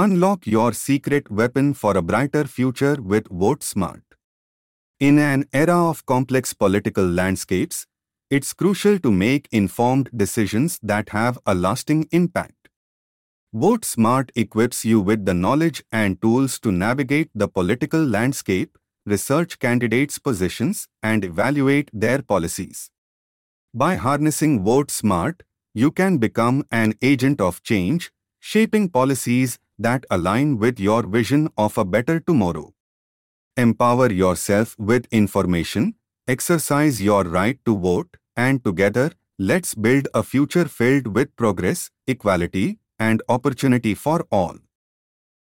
Unlock your secret weapon for a brighter future with Vote Smart. In an era of complex political landscapes, it's crucial to make informed decisions that have a lasting impact. Vote Smart equips you with the knowledge and tools to navigate the political landscape, research candidates' positions, and evaluate their policies. By harnessing Vote Smart, you can become an agent of change, shaping policies that align with your vision of a better tomorrow. Empower yourself with information, exercise your right to vote, and together, let's build a future filled with progress, equality, and opportunity for all.